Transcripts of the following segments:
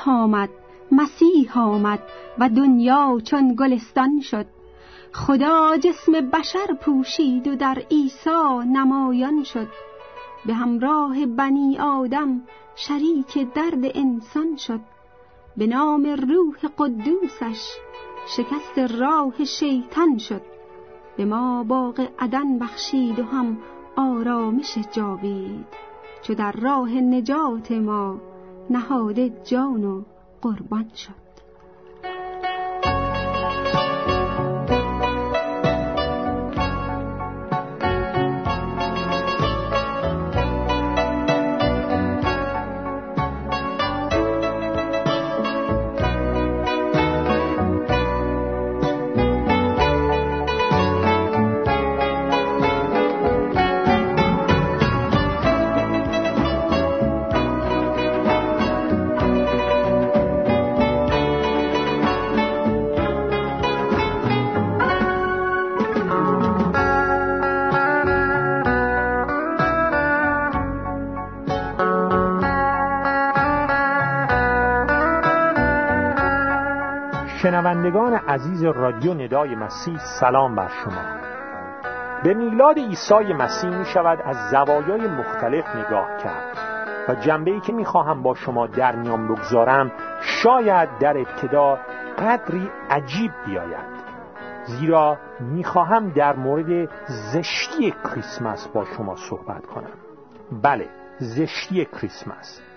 مسیح آمد مسیح آمد و دنیا چون گلستان شد. خدا جسم بشر پوشید و در عیسی نمایان شد. به همراه بنی آدم شریک درد انسان شد. به نام روح قدوسش شکست راه شیطان شد. به ما باغ عدن بخشید و هم آرامش جاوید. چو در راه نجات ما نهاده جان و قربان شد. شنوندگان عزیز رادیو ندای مسیح سلام بر شما. به میلاد عیسی مسیح می شود از زوایای مختلف نگاه کرد و جنبه ای که می خواهم با شما در میان بگذارم شاید در ابتدا قدری عجیب بیاید. زیرا می خواهم در مورد زشتی کریسمس با شما صحبت کنم. بله زشتی کریسمس.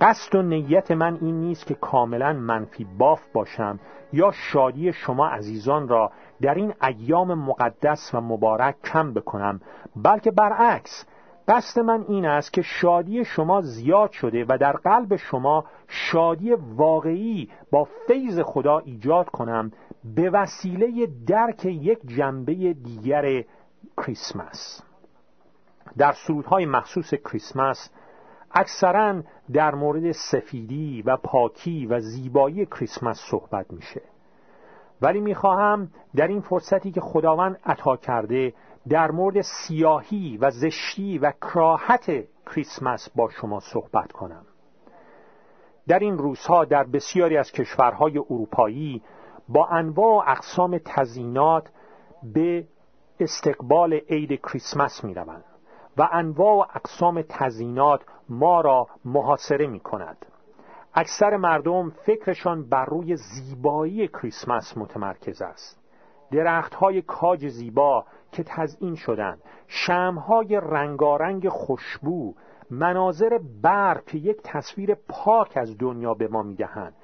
قصد و نیت من این نیست که کاملا منفی باف باشم یا شادی شما عزیزان را در این ایام مقدس و مبارک کم بکنم بلکه برعکس قصد من این است که شادی شما زیاد شده و در قلب شما شادی واقعی با فیض خدا ایجاد کنم به وسیله درک یک جنبه دیگر کریسمس. در سرودهای مخصوص کریسمس اکثرا در مورد سفیدی و پاکی و زیبایی کریسمس صحبت میشه. ولی می‌خواهم در این فرصتی که خداوند عطا کرده در مورد سیاهی و زشتی و کراهت کریسمس با شما صحبت کنم. در این روزها در بسیاری از کشورهای اروپایی با انواع و اقسام تزینات به استقبال عید کریسمس می روند و انواع و اقسام تزینات ما را محاصره می کند اکثر مردم فکرشان بر روی زیبایی کریسمس متمرکز است. درخت های کاج زیبا که تزئین شدند شمهای رنگارنگ خوشبو مناظر برق که یک تصویر پاک از دنیا به ما می‌دهند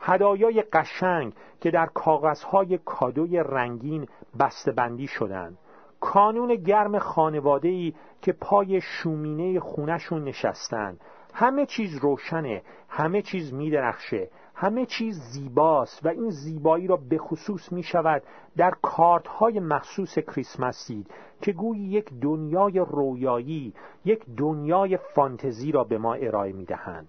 هدایای قشنگ که در کاغذهای کادوی رنگین بسته‌بندی شدند. کانون گرم خانواده ای که پای شومینه خونشون نشستن. همه چیز روشنه همه چیز میدرخشه همه چیز زیباست و این زیبایی را به خصوص می شود در کارت های مخصوص کریسمس که گویی یک دنیای رویایی یک دنیای فانتزی را به ما ارائه می دهند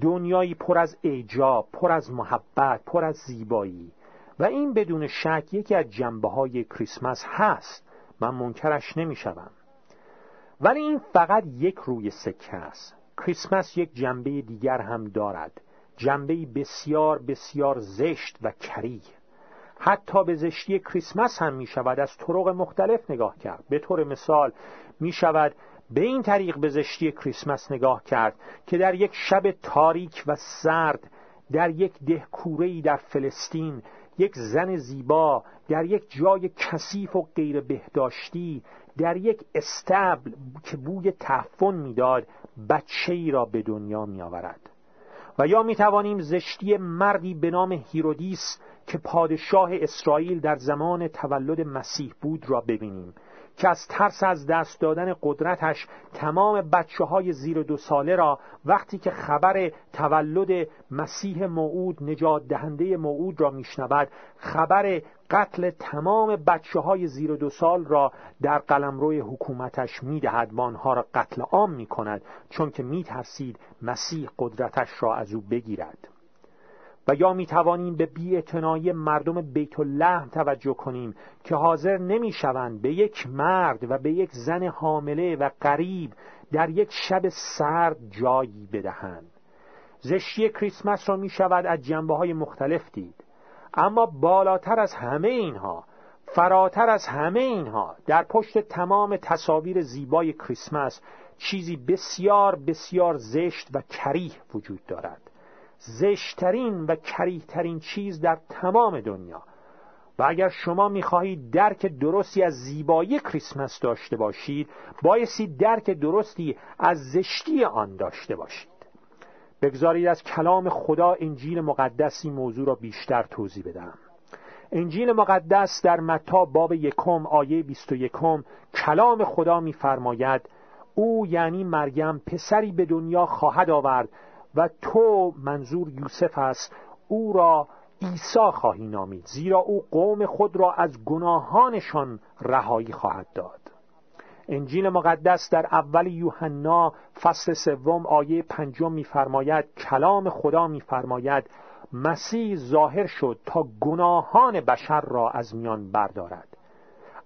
دنیایی پر از ایجاب پر از محبت پر از زیبایی. و این بدون شک یکی از جنبه های کریسمس هست. من منکرش نمی‌شوم. ولی این فقط یک روی سکه است. کریسمس یک جنبه دیگر هم دارد. جنبه بسیار بسیار زشت و کری. حتی به زشتی کریسمس هم می شود از طرق مختلف نگاه کرد. به طور مثال می شود به این طریق به زشتی کریسمس نگاه کرد که در یک شب تاریک و سرد در یک ده‌کوره‌ای در فلسطین یک زن زیبا در یک جای کثیف و غیر بهداشتی در یک اصطبل که بوی تعفن می‌داد بچه ای را به دنیا می آورد و یا می توانیم زشتی مردی به نام هیرودیس که پادشاه اسرائیل در زمان تولد مسیح بود را ببینیم. که از ترس از دست دادن قدرتش تمام بچه های زیر دو ساله را وقتی که خبر تولد مسیح موعود نجات دهنده موعود را میشنود خبر قتل تمام بچه های زیر دو سال را در قلمروی حکومتش می‌دهد و آنها را قتل عام می کند چون که میترسید مسیح قدرتش را از او بگیرد. و یا می توانیم به بیاعتنایی مردم بیت الله توجه کنیم که حاضر نمی شوند به یک مرد و به یک زن حامله و قریب در یک شب سرد جایی بدهند. زشتی کریسمس را می شود از جنبه های مختلف دید. اما بالاتر از همه اینها فراتر از همه اینها در پشت تمام تصاویر زیبای کریسمس چیزی بسیار بسیار زشت و کریه وجود دارد. زشترین و کریهترین چیز در تمام دنیا. و اگر شما می‌خواهید درک درستی از زیبایی کریسمس داشته باشید بایستی درک درستی از زشتی آن داشته باشید. بگذارید از کلام خدا انجیل مقدس این موضوع را بیشتر توضیح بدم. انجیل مقدس در متا باب یکم آیه بیست و یکم کلام خدا میفرماید او یعنی مریم پسری به دنیا خواهد آورد و تو منظور یوسف است او را عیسی خواهی نامید. زیرا او قوم خود را از گناهانشان رهایی خواهد داد. انجیل مقدس در اول یوحنا فصل سوم آیه پنجم میفرماید کلام خدا میفرماید مسیح ظاهر شد تا گناهان بشر را از میان بردارد.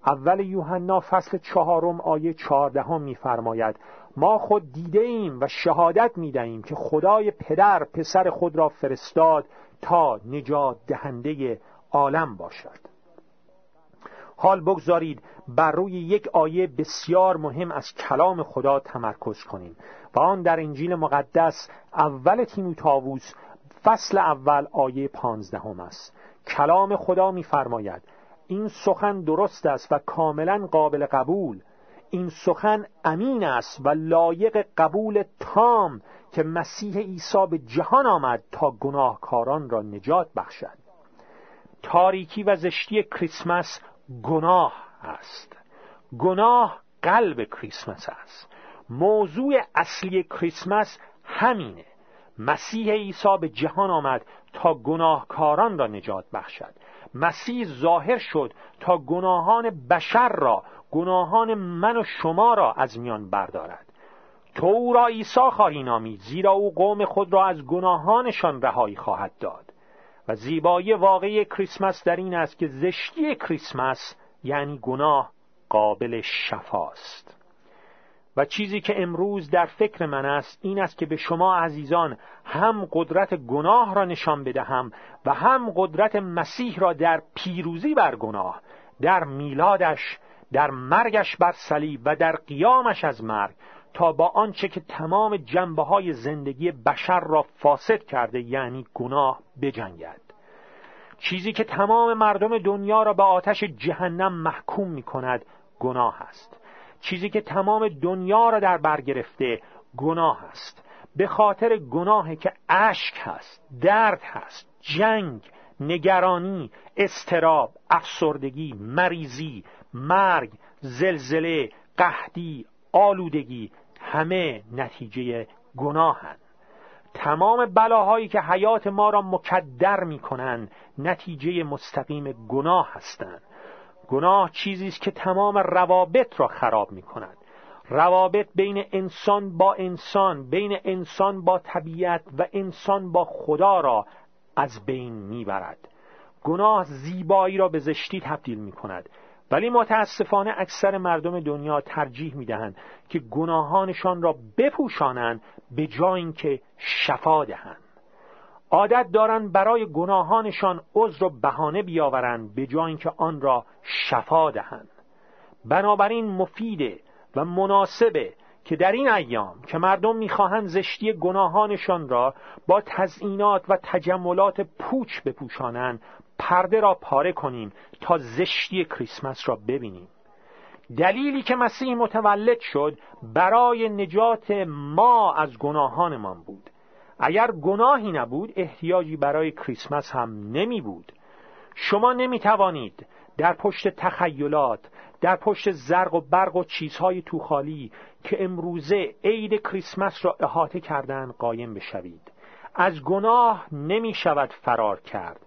اول یوحنا فصل چهارم آیه چهاردهم میفرماید ما خود دیده ایم و شهادت می دهیم که خدای پدر پسر خود را فرستاد تا نجات دهنده عالم باشد. حال بگذارید بر روی یک آیه بسیار مهم از کلام خدا تمرکز کنیم و آن در انجیل مقدس اول تیموتائوس فصل اول آیه پانزدهم است. کلام خدا می‌فرماید این سخن درست است و کاملا قابل قبول این سخن امین است و لایق قبول تام که مسیح عیسی به جهان آمد تا گناهکاران را نجات بخشد. تاریکی و زشتی کریسمس گناه است. گناه قلب کریسمس است. موضوع اصلی کریسمس همینه. مسیح عیسی به جهان آمد تا گناهکاران را نجات بخشد. مسیح ظاهر شد تا گناهان بشر را گناهان من و شما را از میان بردارد. تو او را عیسی خواهی نامید زیرا او قوم خود را از گناهانشان رهایی خواهد داد. و زیبایی واقعی کریسمس در این است که زشتی کریسمس یعنی گناه قابل شفاست. و چیزی که امروز در فکر من است این است که به شما عزیزان هم قدرت گناه را نشان بدهم و هم قدرت مسیح را در پیروزی بر گناه در میلادش در مرگش بر صلیب و در قیامش از مرگ تا با آنچه که تمام جنبه های زندگی بشر را فاسد کرده یعنی گناه بجنگد. چیزی که تمام مردم دنیا را به آتش جهنم محکوم می کند گناه است. چیزی که تمام دنیا را در بر گرفته گناه است. به خاطر گناهی که اشک هست درد هست جنگ نگرانی استراب افسردگی مریضی مرگ زلزله قحطی آلودگی همه نتیجه گناهند تمام بلاهایی که حیات ما را مکدر می کنند نتیجه مستقیم گناه هستند گناه چیزی است که تمام روابط را خراب می کند روابط بین انسان با انسان بین انسان با طبیعت و انسان با خدا را از بین می‌برد. گناه زیبایی را به زشتی تبدیل می کند ولی متاسفانه اکثر مردم دنیا ترجیح می‌دهند که گناهانشان را بپوشانند به جای اینکه شفا دهند. عادت دارند برای گناهانشان عذر و بهانه بیاورند به جای اینکه آن را شفا دهند. بنابراین مفیده و مناسبه که در این ایام که مردم می‌خواهند زشتی گناهانشان را با تزئینات و تجملات پوچ بپوشانند پرده را پاره کنیم تا زشتی کریسمس را ببینیم. دلیلی که مسیح متولد شد برای نجات ما از گناهانمان بود. اگر گناهی نبود احتیاجی برای کریسمس هم نمی بود. شما نمی توانید در پشت تخیلات در پشت زرق و برق و چیزهای توخالی که امروزه عید کریسمس را احاطه کردن قایم بشوید. از گناه نمی شود فرار کرد.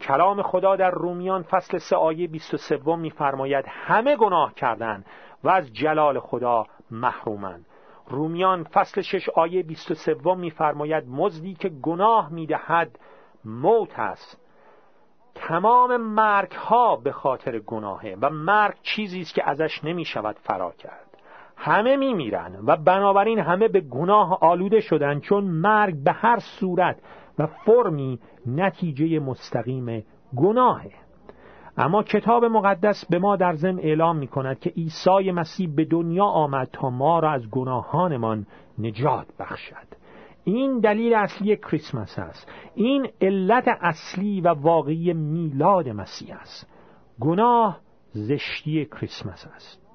کلام خدا در رومیان فصل سه آیه 23 میفرماید همه گناه کردند و از جلال خدا محرومند. رومیان فصل شش آیه 23 میفرماید مزدی که گناه می‌دهد موت است. تمام مرگ ها به خاطر گناهه و مرگ چیزی است که ازش نمی شود فرار کرد. همه میمیرن و بنابراین همه به گناه آلوده شدن چون مرگ به هر صورت و فرمی نتیجه مستقیم گناهه. اما کتاب مقدس به ما در ضمن اعلام می کند که عیسی مسیح به دنیا آمد تا ما را از گناهانمان نجات بخشد. این دلیل اصلی کریسمس است. این علت اصلی و واقعی میلاد مسیح است. گناه زشتی کریسمس است.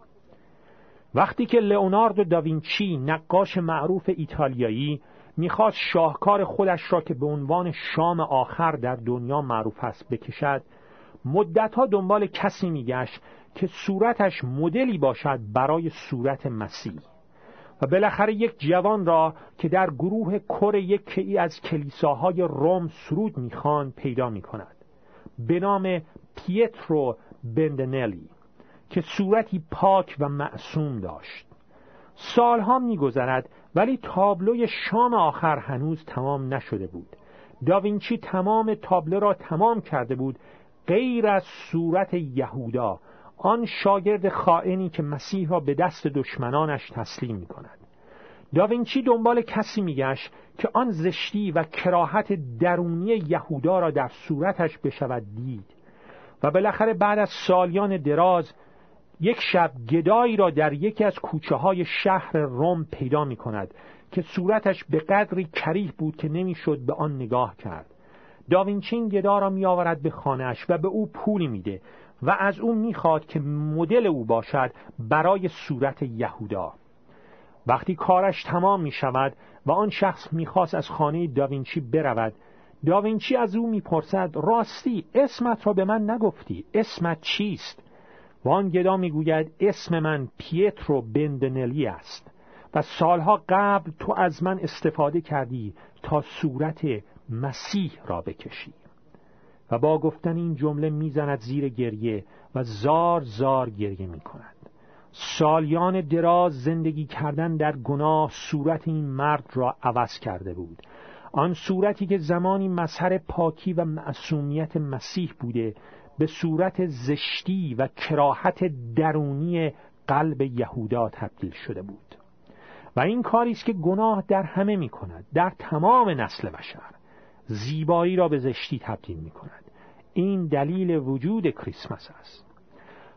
وقتی که لئوناردو داوینچی نقاش معروف ایتالیایی می‌خواست شاهکار خودش را که به عنوان شام آخر در دنیا معروف است بکشد مدتها دنبال کسی میگشت که صورتش مدلی باشد برای صورت مسیح. و بالاخره یک جوان را که در گروه کر یکی از کلیساهای روم سرود می‌خوان پیدا می‌کند. به نام پیترو بندنلی که صورتی پاک و معصوم داشت. سالها میگذرد ولی تابلوی شام آخر هنوز تمام نشده بود. داوینچی تمام تابلو را تمام کرده بود غیر از صورت یهودا آن شاگرد خائنی که مسیح را به دست دشمنانش تسلیم می کند داوینچی دنبال کسی میگشت که آن زشتی و کراهت درونی یهودا را در صورتش بشود دید. و بالاخره بعد از سالیان دراز یک شب گدایی را در یکی از کوچه های شهر روم پیدا می کند که صورتش به قدری کریه بود که نمی‌شد به آن نگاه کرد. داوینچین گدا را می آورد به خانهش و به او پولی میده و از او می‌خواد که مدل او باشد برای صورت یهودا. وقتی کارش تمام می شود و آن شخص می‌خواست از خانه داوینچی برود داوینچی از او می‌پرسد راستی اسمت را به من نگفتی اسمت چیست؟ و آن گدا می‌گوید اسم من پیترو بندنلی است و سالها قبل تو از من استفاده کردی تا صورت مسیح را بکشی. و با گفتن این جمله می‌زند زیر گریه و زار زار گریه می کند سالیان دراز زندگی کردن در گناه صورت این مرد را عوض کرده بود. آن صورتی که زمانی مظهر پاکی و معصومیت مسیح بوده به صورت زشتی و کراهت درونی قلب یهودا تبدیل شده بود. و این کاری است که گناه در همه می کند در تمام نسل بشر. زیبایی را به زشتی تبدیل می کند این دلیل وجود کریسمس است.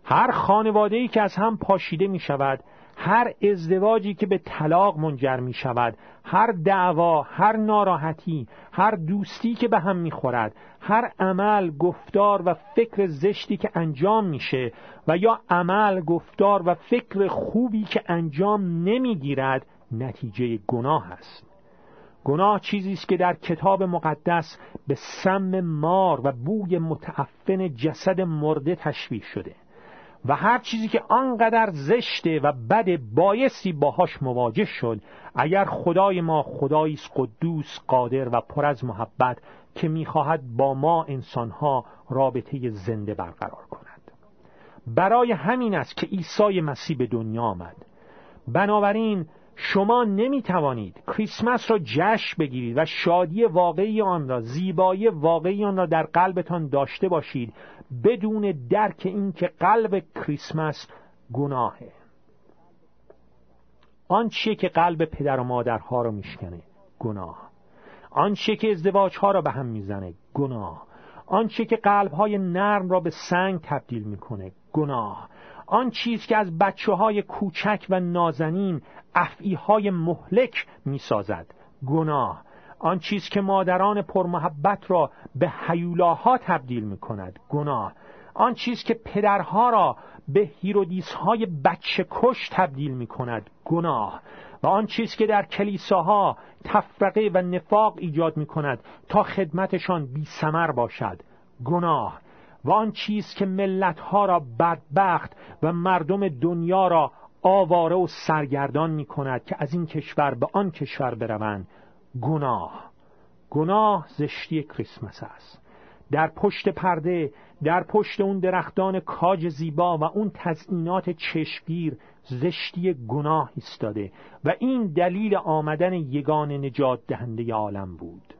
هر خانواده ای که از هم پاشیده می شود هر ازدواجی که به طلاق منجر می شود هر دعوا هر ناراحتی هر دوستی که به هم می خورد هر عمل گفتار و فکر زشتی که انجام میشه و یا عمل گفتار و فکر خوبی که انجام نمی‌گیرد نتیجه گناه است. گناه چیزی است که در کتاب مقدس به سم مار و بوی متعفن جسد مرده تشبیه شده. و هر چیزی که آنقدر زشته و بد بایستی باهاش مواجه شد اگر خدای ما خدایی قدوس قادر و پر از محبت که می‌خواهد با ما انسانها رابطه زنده برقرار کند. برای همین است که عیسی مسیح به دنیا آمد. بنابراین شما نمی توانید کریسمس را جشن بگیرید و شادی واقعی آن را زیبایی واقعی آن را در قلبتان داشته باشید بدون درک اینکه قلب کریسمس گناهه. آن چیه که قلب پدر و مادرها را میشکنه؟ گناه. آنچه که ازدواج ها را به هم می‌زنه؟ گناه. آنچه که قلب های نرم را به سنگ تبدیل می‌کنه؟ گناه. آن چیز که از بچه های کوچک و نازنین افعی های مهلک می‌سازد. گناه. آن چیز که مادران پرمحبت را به حیولاها تبدیل می کند گناه. آن چیز که پدرها را به هیرودیس های بچه کش تبدیل می کند گناه. و آن چیز که در کلیساها تفرقه و نفاق ایجاد می کند تا خدمتشان بی سمر باشد. گناه. و آن چیز که ملتها را بدبخت و مردم دنیا را آواره و سرگردان می کند که از این کشور به آن کشور بروند گناه. گناه زشتی کریسمس است. در پشت پرده در پشت اون درختان کاج زیبا و اون تزئینات چشمگیر زشتی گناه ایستاده و این دلیل آمدن یگان نجات دهنده عالم بود.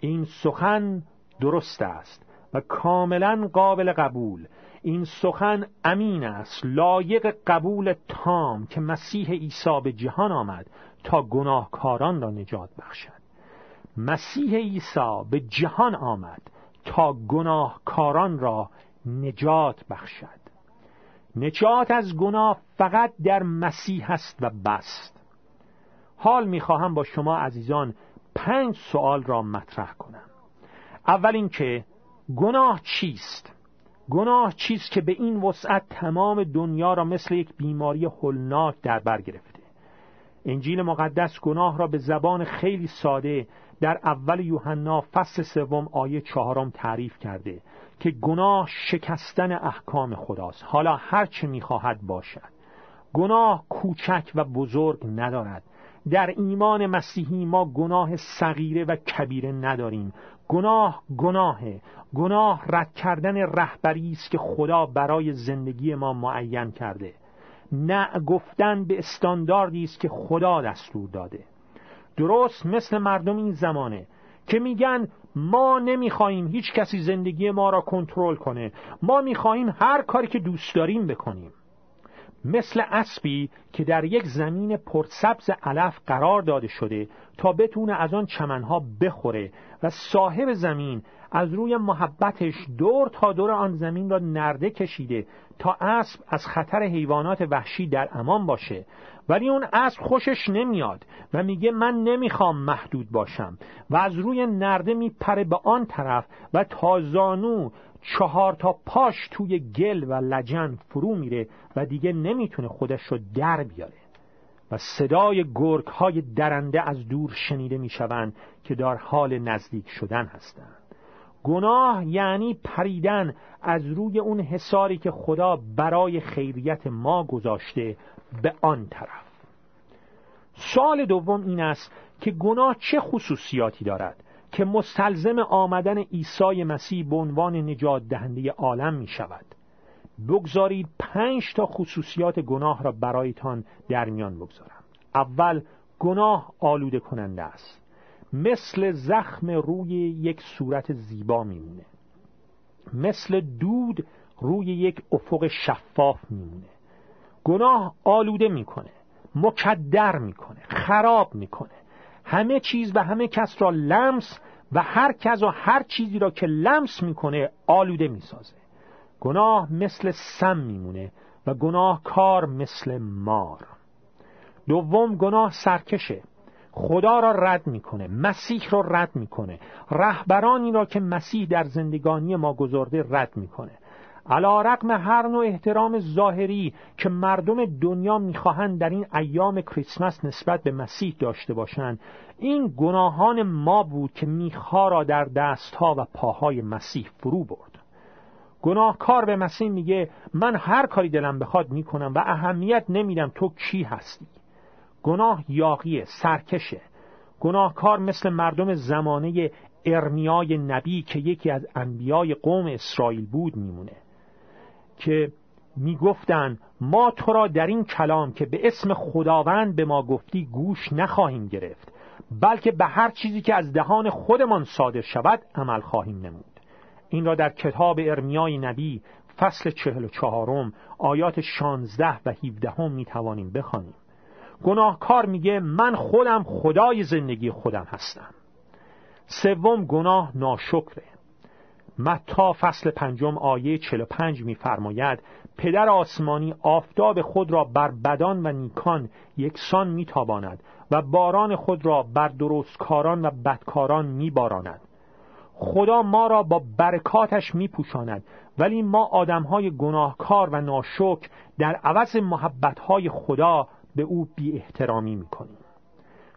این سخن درست است. کاملا قابل قبول. این سخن امین است لایق قبول تام که مسیح عیسی به جهان آمد تا گناهکاران را نجات بخشد. مسیح عیسی به جهان آمد تا گناهکاران را نجات بخشد. نجات از گناه فقط در مسیح است و بست حال می‌خواهم با شما عزیزان پنج سوال را مطرح کنم. اول اینکه گناه چیست؟ گناه چیست که به این وسعت تمام دنیا را مثل یک بیماری هولناک در بر گرفته؟ انجیل مقدس گناه را به زبان خیلی ساده در اول یوحنا فصل سوم آیه چهارم تعریف کرده که گناه شکستن احکام خداست. حالا هر چه می‌خواهد باشد. گناه کوچک و بزرگ ندارد. در ایمان مسیحی ما گناه صغیره و کبیره نداریم. گناه گناهه. گناه رد کردن رهبری است که خدا برای زندگی ما معین کرده. نه گفتن به استانداردی است که خدا دستور داده. درست مثل مردم این زمانه که میگن ما نمی‌خواهیم هیچ کسی زندگی ما را کنترل کنه. ما می‌خواهیم هر کاری که دوست داریم بکنیم. مثل اسبی که در یک زمین پرسبز علف قرار داده شده تا بتونه از آن چمنها بخوره و صاحب زمین از روی محبتش دور تا دور آن زمین را نرده کشیده تا اسب از خطر حیوانات وحشی در امان باشه. ولی اون اسب خوشش نمیاد و میگه من نمی‌خوام محدود باشم و از روی نرده میپره به آن طرف و تازانو چهار تا پاش توی گل و لجن فرو میره و دیگه نمی‌تونه خودش رو در بیاره. و صدای گرگ های درنده از دور شنیده می‌شوند که در حال نزدیک شدن هستند. گناه یعنی پریدن از روی اون حساری که خدا برای خیریت ما گذاشته به آن طرف. سال دوم این است که گناه چه خصوصیاتی دارد؟ که مستلزم آمدن عیسی مسیح به عنوان نجات دهنده عالم می شود. بگذارید پنج تا خصوصیات گناه را برایتان در میان بگذارم. اول گناه آلوده کننده است. مثل زخم روی یک صورت زیبا میمونه مثل دود روی یک افق شفاف میمونه گناه آلوده می‌کنه مکدر می‌کنه خراب می‌کنه همه چیز و همه کس را لمس و هر کس و هر چیزی را که لمس می‌کنه آلوده می‌سازه. گناه مثل سم میمونه و گناه کار مثل مار. دوم گناه سرکشه. خدا را رد می‌کنه مسیح را رد می‌کنه. رهبرانی را که مسیح در زندگانی ما گذارده رد می‌کنه. علا رقم هر نوع احترام ظاهری که مردم دنیا می‌خواهند در این ایام کریسمس نسبت به مسیح داشته باشند این گناهان ما بود که میخا را در دستها و پاهای مسیح فرو برد. گناهکار به مسیح میگه من هر کاری دلم بخواد می‌کنم و اهمیت نمیدم تو کی هستی؟ گناه یاقیه سرکشه. گناهکار مثل مردم زمانه ارمیای نبی که یکی از انبیای قوم اسرائیل بود میمونه. که می‌گفتند ما تو را در این کلام که به اسم خداوند به ما گفتی گوش نخواهیم گرفت بلکه به هر چیزی که از دهان خودمان صادر شود عمل خواهیم نمود. این را در کتاب ارمیای نبی فصل چهل و چهارم آیات شانزده و هیودهم می توانیم بخوانیم. گناهکار میگه من خودم خدای زندگی خودم هستم. سوم گناه ناشکره. متا فصل پنجم آیه 45 میفرماید پدر آسمانی آفتاب خود را بر بدان و نیکان یکسان میتاباند و باران خود را بر درستکاران و بدکاران میباراند. خدا ما را با برکاتش میپوشاند ولی ما آدمهای گناهکار و ناشک در عوض محبتهای خدا به او بی احترامی می‌کنیم.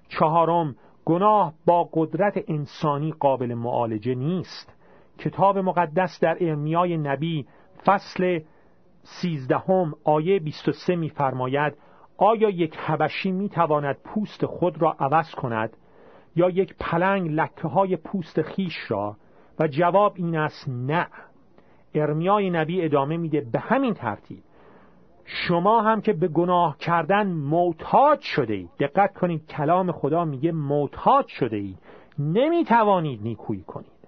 چهارم گناه با قدرت انسانی قابل معالجه نیست. کتاب مقدس در ارمیای نبی فصل سیزدهم آیه 23 میفرماید آیا یک حبشی می‌تواند پوست خود را عوض کند؟ یا یک پلنگ لکه های پوست خیش را؟ و جواب این است نه. ارمیای نبی ادامه میده به همین ترتیب. شما هم که به گناه کردن معتاد شده اید دقت کنید کلام خدا میگه معتاد شده اید نمی‌توانید نیکویی کنید.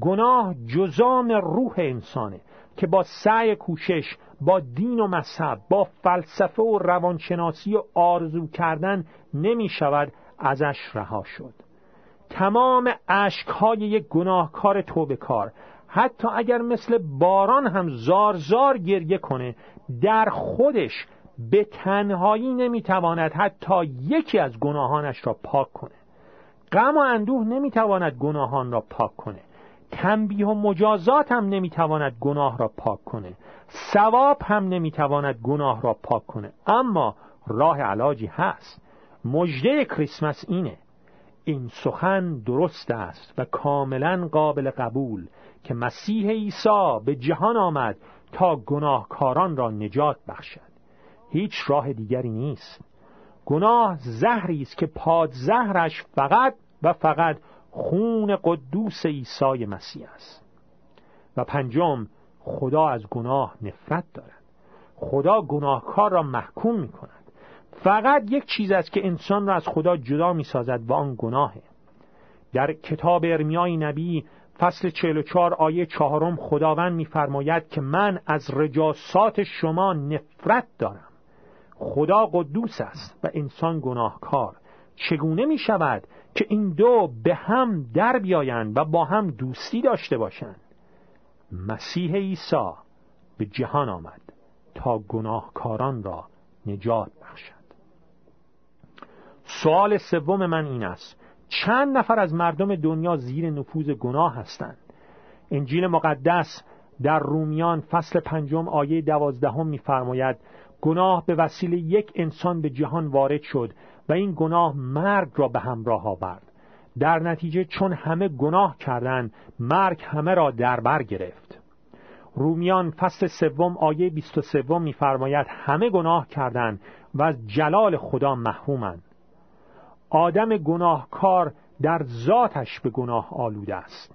گناه جزام روح انسانه که با سعی کوشش با دین و مذهب با فلسفه و روانشناسی و آرزو کردن نمی شود ازش رها شد. تمام عشقهای یک گناهکار توبه کار حتی اگر مثل باران هم زار زار گریه کنه در خودش به تنهایی نمی‌تواند حتی یکی از گناهانش را پاک کنه. غم و اندوه نمی‌تواند گناهان را پاک کنه. تنبیه و مجازات هم نمی‌تواند گناه را پاک کنه. ثواب هم نمی‌تواند گناه را پاک کنه. اما راه علاجی هست. مژده کریسمس اینه. این سخن درست است و کاملا قابل قبول که مسیح عیسی به جهان آمد تا گناهکاران را نجات بخشد. هیچ راه دیگری نیست. گناه زهری است که پادزهرش فقط و فقط خون قدوس عیسی مسیح است. و پنجم خدا از گناه نفرت دارد. خدا گناهکار را محکوم می کند فقط یک چیز است که انسان را از خدا جدا می سازد و آن گناهه. در کتاب ارمیای نبی فصل 44 آیه چهارم خداوند میفرماید که من از رجاسات شما نفرت دارم. خدا قدوس است و انسان گناهکار. چگونه می شود که این دو به هم در بیایند و با هم دوستی داشته باشند؟ مسیح عیسی به جهان آمد تا گناهکاران را نجات بخشد. سوال سوم من این است. چند نفر از مردم دنیا زیر نفوذ گناه هستند؟ انجیل مقدس در رومیان فصل پنجم آیه دوازدهم می‌فرماید گناه به وسیله یک انسان به جهان وارد شد و این گناه مرگ را به همراه آورد. در نتیجه چون همه گناه کردند مرگ همه را در بر گرفت. رومیان فصل سوم آیه 23 می‌فرماید همه گناه کردند و از جلال خدا محرومند. آدم گناهکار در ذاتش به گناه آلوده است.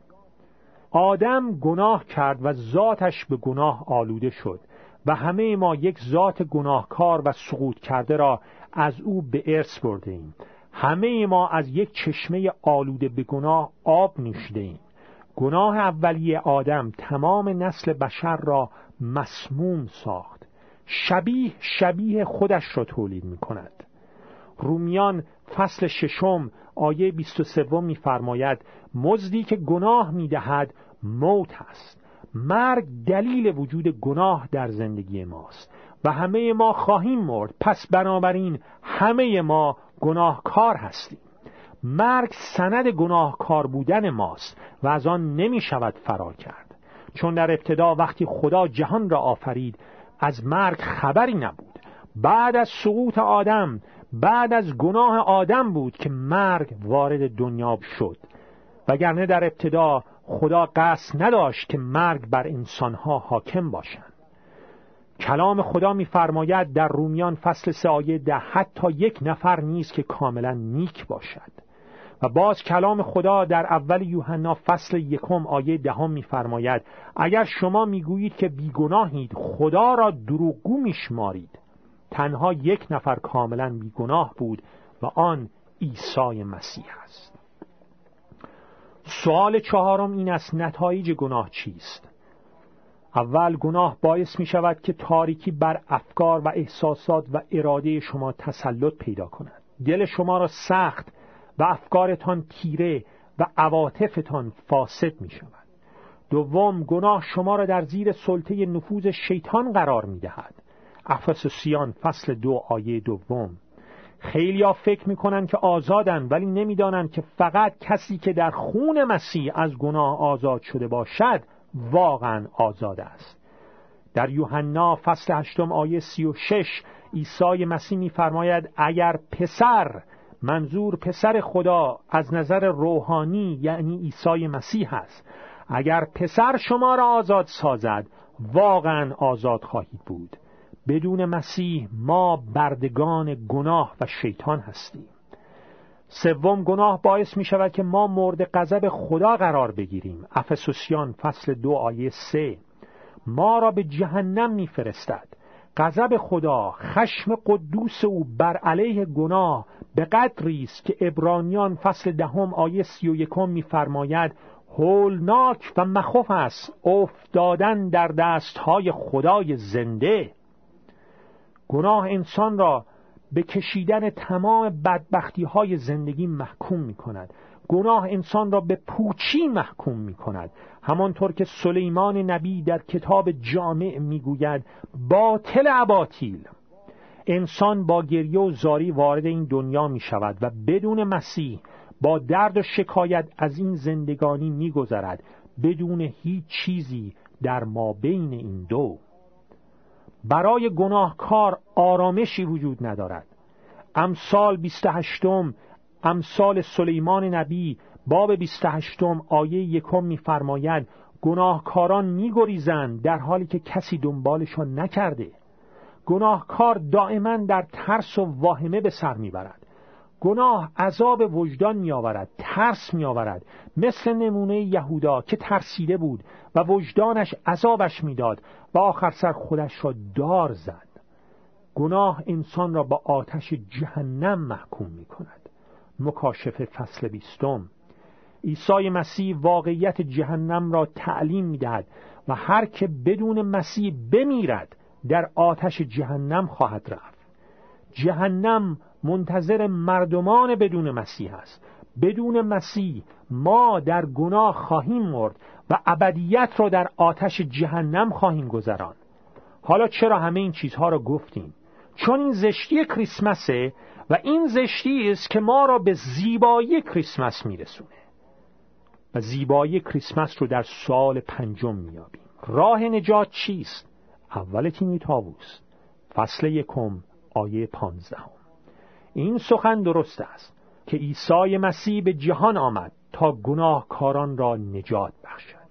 آدم گناه کرد و ذاتش به گناه آلوده شد و همه ما یک ذات گناهکار و سقوط کرده را از او به ارث برده ایم. همه ما از یک چشمه آلوده به گناه آب نوشیده ایم. گناه اولیه آدم تمام نسل بشر را مسموم ساخت. شبیه شبیه خودش را تولید می کند رومیان فصل ششم آیه 23 میفرماید مزدی که گناه می‌دهد موت است. مرگ دلیل وجود گناه در زندگی ماست. و همه ما خواهیم مرد. پس بنابراین همه ما گناهکار هستیم. مرگ سند گناهکار بودن ماست و از آن نمی شود فرار کرد. چون در ابتدا وقتی خدا جهان را آفرید از مرگ خبری نبود. بعد از سقوط آدم بعد از گناه آدم بود که مرگ وارد دنیا شد. وگرنه در ابتدا خدا قصد نداشت که مرگ بر انسانها حاکم باشند کلام خدا می‌فرماید در رومیان فصل سه آیه ده حتی یک نفر نیست که کاملا نیک باشد. و باز کلام خدا در اول یوحنا فصل یکم آیه دهم می‌فرماید اگر شما می‌گویید که بیگناهید خدا را دروغگو میشمارید. تنها یک نفر کاملا بیگناه بود و آن عیسی مسیح است. سوال چهارم این است نتایج گناه چیست؟ اول گناه باعث می شود که تاریکی بر افکار و احساسات و اراده شما تسلط پیدا کند. دل شما را سخت و افکارتان تیره و عواطفتان فاسد می شود. دوم گناه شما را در زیر سلطه نفوذ شیطان قرار می دهد. افسوسیان فصل دو آیه دوم. خیلی ها فکر می‌کنن که آزادن ولی نمی‌دانند که فقط کسی که در خون مسیح از گناه آزاد شده باشد واقعا آزاد است. در یوحنا فصل هشتم آیه سی و شش عیسی مسیح میفرماید اگر پسر منظور پسر خدا از نظر روحانی یعنی عیسی مسیح است اگر پسر شما را آزاد سازد واقعا آزاد خواهید بود. بدون مسیح ما بردگان گناه و شیطان هستیم. سوم گناه باعث می شود که ما مورد غضب خدا قرار بگیریم. افسوسیان فصل دو آیه سه. ما را به جهنم می فرستد. غضب خدا خشم قدوس او بر علیه گناه به قدری است که ابرانیان فصل دهم آیه سی و یکم میفرماید هولناک و مخوف است افتادن در دستهای خدای زنده. گناه انسان را به کشیدن تمام بدبختی های زندگی محکوم می کند گناه انسان را به پوچی محکوم می کند همانطور که سلیمان نبی در کتاب جامع می گوید باطل اباطیل. انسان با گریه و زاری وارد این دنیا می شود و بدون مسیح با درد و شکایت از این زندگانی می گذرد بدون هیچ چیزی در ما بین این دو. برای گناهکار آرامشی وجود ندارد. امثال 28 امثال سلیمان نبی باب 28 آیه یکم میفرماید گناهکاران میگریزند در حالی که کسی دنبالشان نکرده. گناهکار دائما در ترس و واهمه به سر می‌برد. گناه عذاب وجدان میآورد ترس میآورد. مثل نمونه یهودا که ترسیده بود و وجدانش عذابش می‌داد و آخر سر خودش را دار زد. گناه انسان را با آتش جهنم محکوم می کند مکاشفه فصل بیستم. عیسی مسیح واقعیت جهنم را تعلیم می دهد و هر که بدون مسیح بمیرد در آتش جهنم خواهد رفت. جهنم منتظر مردمان بدون مسیح است. بدون مسیح ما در گناه خواهیم مرد و ابدیت را در آتش جهنم خواهیم گذران. حالا چرا همه این چیزها را گفتیم؟ چون این زشتی کریسمسه و این زشتی است که ما را به زیبایی کریسمس میرسونه. و زیبایی کریسمس رو در سال پنجم میابیم راه نجات چیست؟ اول تیمی تاووس فصل یکم آیه پانزدهم. این سخن درست است که عیسی مسیح به جهان آمد تا گناهکاران را نجات بخشد.